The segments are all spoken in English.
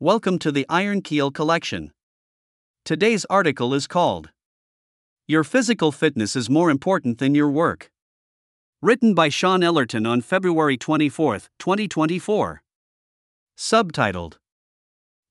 Welcome to the Iron Keel collection. Today's article is called Your Physical Fitness is More Important Than Your Work. Written by Shôn Ellerton on February 24, 2024. Subtitled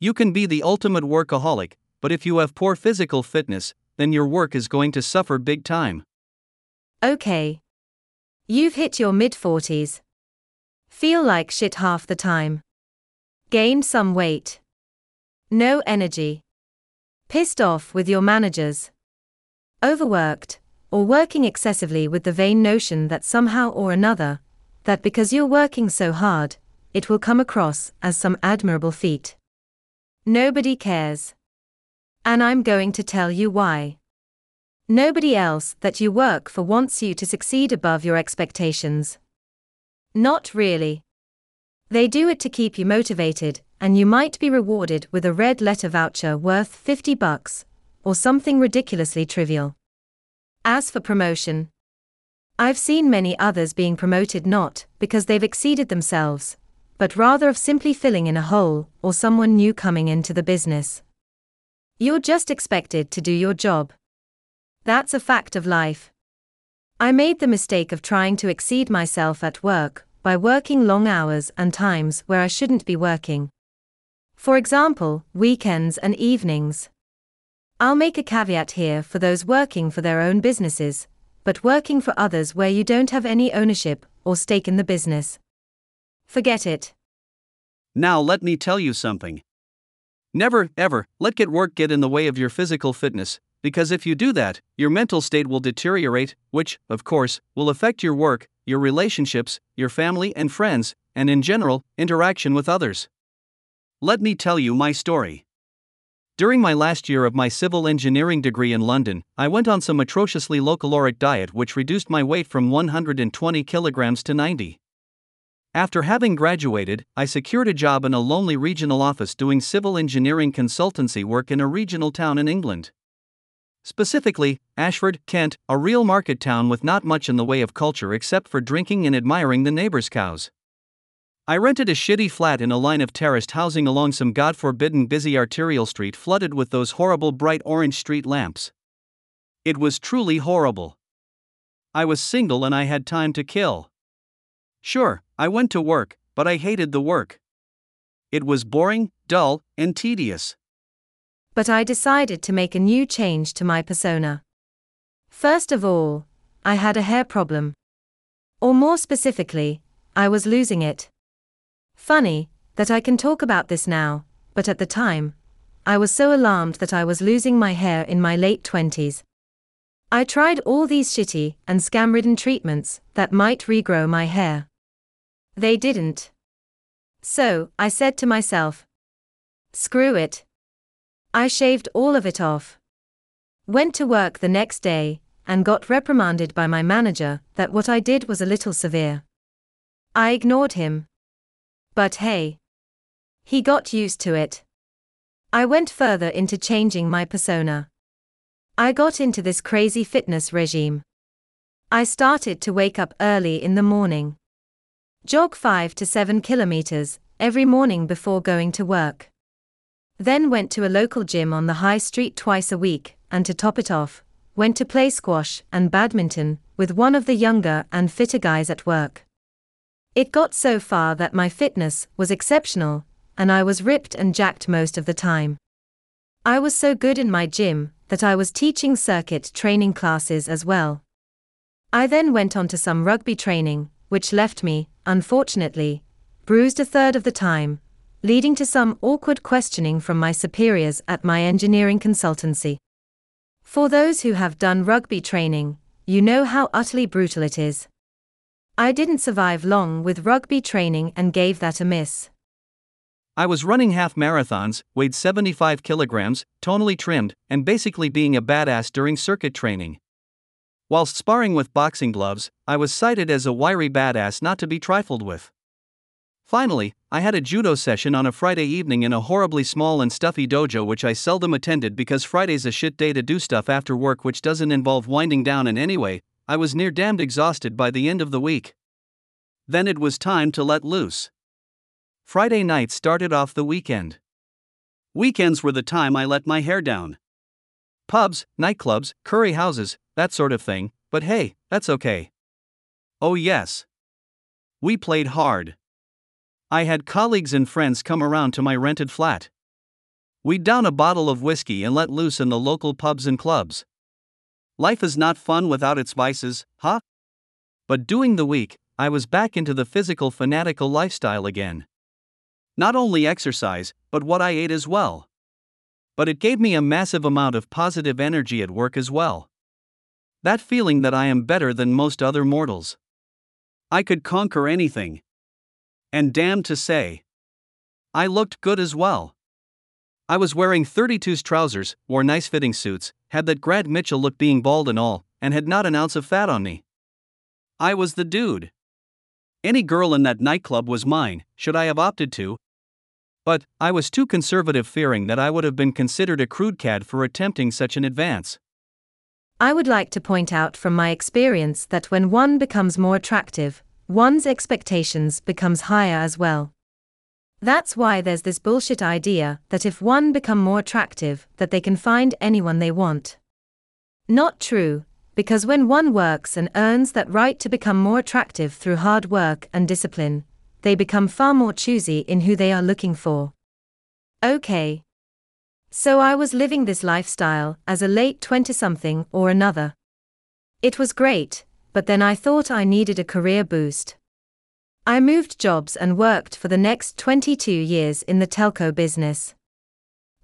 You can be the ultimate workaholic, but if you have poor physical fitness, then your work is going to suffer big time. Okay. You've hit your mid 40s. Feel like shit half the time. Gained some weight. No energy. Pissed off with your managers. Overworked, or working excessively with the vain notion that somehow or another, that because you're working so hard, it will come across as some admirable feat. Nobody cares. And I'm going to tell you why. Nobody else that you work for wants you to succeed above your expectations. Not really. They do it to keep you motivated, and you might be rewarded with a red letter voucher worth 50 bucks, or something ridiculously trivial. As for promotion, I've seen many others being promoted not because they've exceeded themselves, but rather of simply filling in a hole or someone new coming into the business. You're just expected to do your job. That's a fact of life. I made the mistake of trying to exceed myself at work by working long hours and times where I shouldn't be working. For example, weekends and evenings. I'll make a caveat here for those working for their own businesses, but working for others where you don't have any ownership or stake in the business. Forget it. Now let me tell you something. Never, ever, let get work get in the way of your physical fitness, because if you do that, your mental state will deteriorate, which, of course, will affect your work, your relationships, your family and friends, and in general, interaction with others. Let me tell you my story. During my last year of my civil engineering degree in London, I went on some atrociously low caloric diet which reduced my weight from 120 kilograms to 90. After having graduated, I secured a job in a lonely regional office doing civil engineering consultancy work in a regional town in England. Specifically, Ashford, Kent, a real market town with not much in the way of culture except for drinking and admiring the neighbors' cows. I rented a shitty flat in a line of terraced housing along some god forbidden busy arterial street flooded with those horrible bright orange street lamps. It was truly horrible. I was single and I had time to kill. Sure, I went to work, but I hated the work. It was boring, dull, and tedious but I decided to make a new change to my persona. First of all, I had a hair problem. Or more specifically, I was losing it. Funny, that I can talk about this now, but at the time, I was so alarmed that I was losing my hair in my late 20s. I tried all these shitty and scam ridden treatments that might regrow my hair. They didn't. So, I said to myself, Screw it. I shaved all of it off. Went to work the next day, and got reprimanded by my manager that what I did was a little severe. I ignored him. But hey. He got used to it. I went further into changing my persona. I got into this crazy fitness regime. I started to wake up early in the morning. Jog 5 to 7 kilometers every morning before going to work. Then went to a local gym on the high street twice a week, and to top it off, went to play squash and badminton with one of the younger and fitter guys at work. It got so far that my fitness was exceptional, and I was ripped and jacked most of the time. I was so good in my gym that I was teaching circuit training classes as well. I then went on to some rugby training, which left me, unfortunately, bruised a third of the time, leading to some awkward questioning from my superiors at my engineering consultancy. For those who have done rugby training, you know how utterly brutal it is. I didn't survive long with rugby training and gave that a miss. I was running half marathons, weighed 75 kilograms, tonally trimmed, and basically being a badass during circuit training. Whilst sparring with boxing gloves, I was cited as a wiry badass not to be trifled with. Finally, I had a judo session on a Friday evening in a horribly small and stuffy dojo which I seldom attended because Friday's a shit day to do stuff after work which doesn't involve winding down in any way. I was near damned exhausted by the end of the week. Then it was time to let loose. Friday night started off the weekend. Weekends were the time I let my hair down. Pubs, nightclubs, curry houses, that sort of thing, but hey, that's okay. Oh, yes. We played hard. I had colleagues and friends come around to my rented flat. We'd down a bottle of whiskey and let loose in the local pubs and clubs. Life is not fun without its vices, huh? But during the week, I was back into the physical fanatical lifestyle again. Not only exercise, but what I ate as well. But it gave me a massive amount of positive energy at work as well. That feeling that I am better than most other mortals. I could conquer anything. And damn to say, I looked good as well. I was wearing 32's trousers, wore nice fitting suits, had that Grant Mitchell look being bald and all, and had not an ounce of fat on me. I was the dude. Any girl in that nightclub was mine, should I have opted to, but, I was too conservative, fearing that I would have been considered a crude cad for attempting such an advance. I would like to point out from my experience that when one becomes more attractive, one's expectations becomes higher as well. That's why there's this bullshit idea that if one become more attractive, that they can find anyone they want. Not true, because when one works and earns that right to become more attractive through hard work and discipline, they become far more choosy in who they are looking for. Okay. So I was living this lifestyle as a late 20 something or another. It was great, but then I thought I needed a career boost. I moved jobs and worked for the next 22 years in the telco business.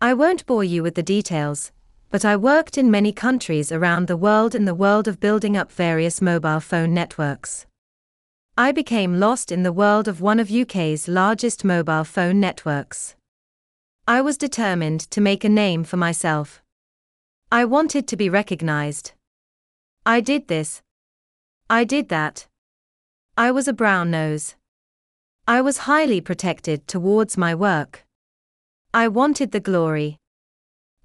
I won't bore you with the details, but I worked in many countries around the world in the world of building up various mobile phone networks. I became lost in the world of one of UK's largest mobile phone networks. I was determined to make a name for myself. I wanted to be recognized. I did this. I did that. I was a brown nose. I was highly protected towards my work. I wanted the glory.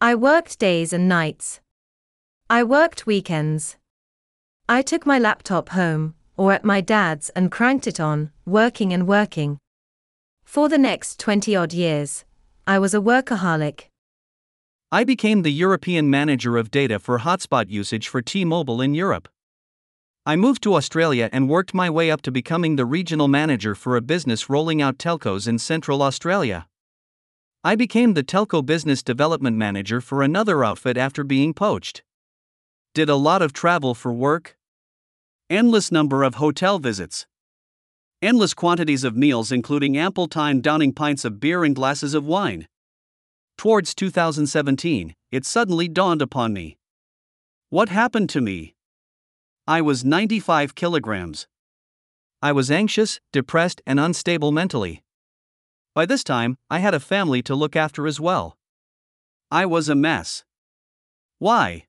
I worked days and nights. I worked weekends. I took my laptop home, or at my dad's and cranked it on, working and working. For the next 20 odd years, I was a workaholic. I became the European manager of data for hotspot usage for T Mobile in Europe. I moved to Australia and worked my way up to becoming the regional manager for a business rolling out telcos in Central Australia. I became the telco business development manager for another outfit after being poached. Did a lot of travel for work, Endless number of hotel visits. Endless quantities of meals, including ample time downing pints of beer and glasses of wine. Towards 2017, it suddenly dawned upon me. What happened to me? I was 95 kilograms. I was anxious, depressed, and unstable mentally. By this time, I had a family to look after as well. I was a mess. Why?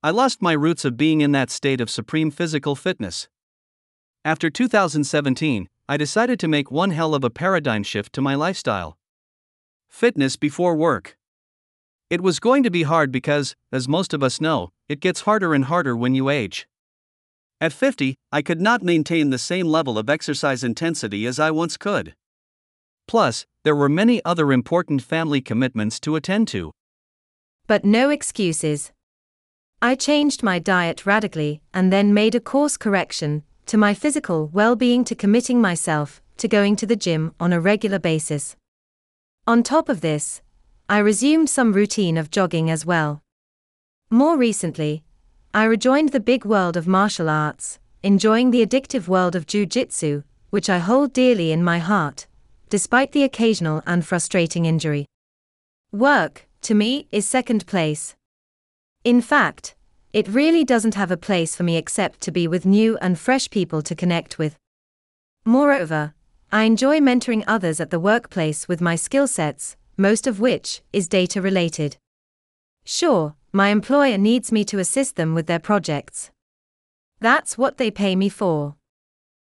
I lost my roots of being in that state of supreme physical fitness. After 2017, I decided to make one hell of a paradigm shift to my lifestyle. Fitness before work. It was going to be hard because, as most of us know, it gets harder and harder when you age. At 50, I could not maintain the same level of exercise intensity as I once could. Plus, there were many other important family commitments to attend to. But no excuses. I changed my diet radically and then made a course correction to my physical well being to committing myself to going to the gym on a regular basis. On top of this, I resumed some routine of jogging as well. More recently, I rejoined the big world of martial arts, enjoying the addictive world of jiu jitsu, which I hold dearly in my heart, despite the occasional and frustrating injury. Work, to me, is second place. In fact, it really doesn't have a place for me except to be with new and fresh people to connect with. Moreover, I enjoy mentoring others at the workplace with my skill sets, most of which is data related. Sure, my employer needs me to assist them with their projects. That's what they pay me for.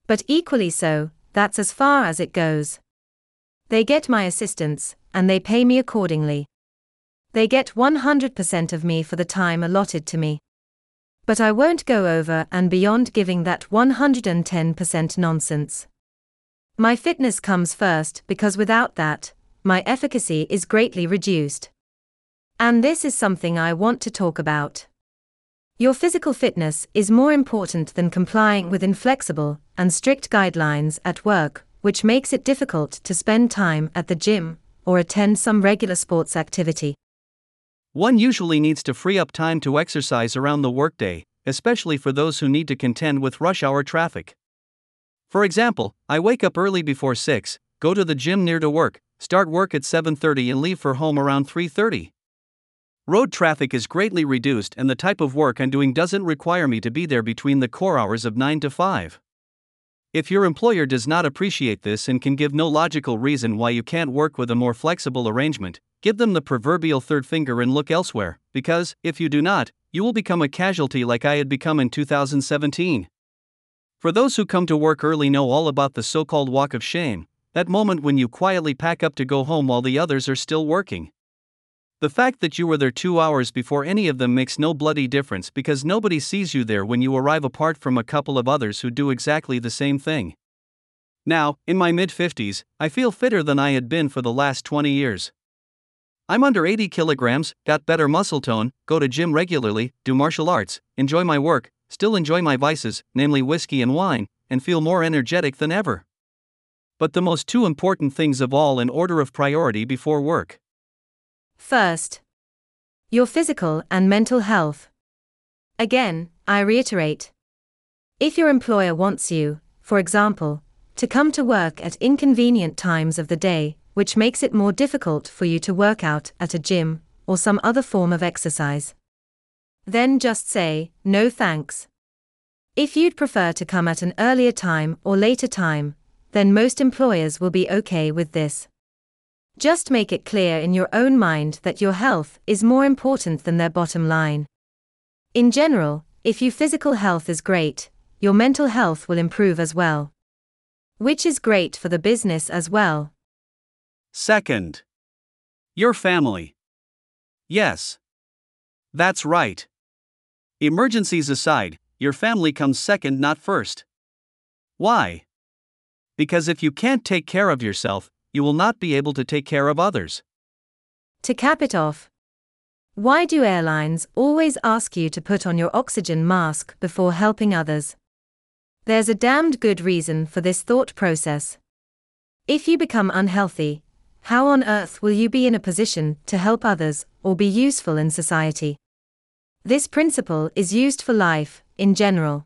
But equally so, that's as far as it goes. They get my assistance, and they pay me accordingly. They get 100% of me for the time allotted to me. But I won't go over and beyond giving that 110% nonsense. My fitness comes first because without that, my efficacy is greatly reduced. And this is something I want to talk about. Your physical fitness is more important than complying with inflexible and strict guidelines at work, which makes it difficult to spend time at the gym or attend some regular sports activity. One usually needs to free up time to exercise around the workday, especially for those who need to contend with rush hour traffic. For example, I wake up early before 6, go to the gym near to work, start work at 7:30 and leave for home around 3:30. Road traffic is greatly reduced and the type of work I'm doing doesn't require me to be there between the core hours of 9 to 5. If your employer does not appreciate this and can give no logical reason why you can't work with a more flexible arrangement, give them the proverbial third finger and look elsewhere, because, if you do not, you will become a casualty like I had become in 2017. For those who come to work early know all about the so called walk of shame, that moment when you quietly pack up to go home while the others are still working. The fact that you were there two hours before any of them makes no bloody difference because nobody sees you there when you arrive apart from a couple of others who do exactly the same thing. Now, in my mid 50s, I feel fitter than I had been for the last 20 years. I'm under 80 kilograms, got better muscle tone, go to gym regularly, do martial arts, enjoy my work, still enjoy my vices, namely whiskey and wine, and feel more energetic than ever. But the most two important things of all in order of priority before work. First, your physical and mental health. Again, I reiterate. If your employer wants you, for example, to come to work at inconvenient times of the day, which makes it more difficult for you to work out at a gym or some other form of exercise, then just say, no thanks. If you'd prefer to come at an earlier time or later time, then most employers will be okay with this. Just make it clear in your own mind that your health is more important than their bottom line. In general, if your physical health is great, your mental health will improve as well. Which is great for the business as well. Second, your family. Yes. That's right. Emergencies aside, your family comes second, not first. Why? Because if you can't take care of yourself, you will not be able to take care of others. To cap it off, why do airlines always ask you to put on your oxygen mask before helping others? There's a damned good reason for this thought process. If you become unhealthy, how on earth will you be in a position to help others or be useful in society? This principle is used for life, in general.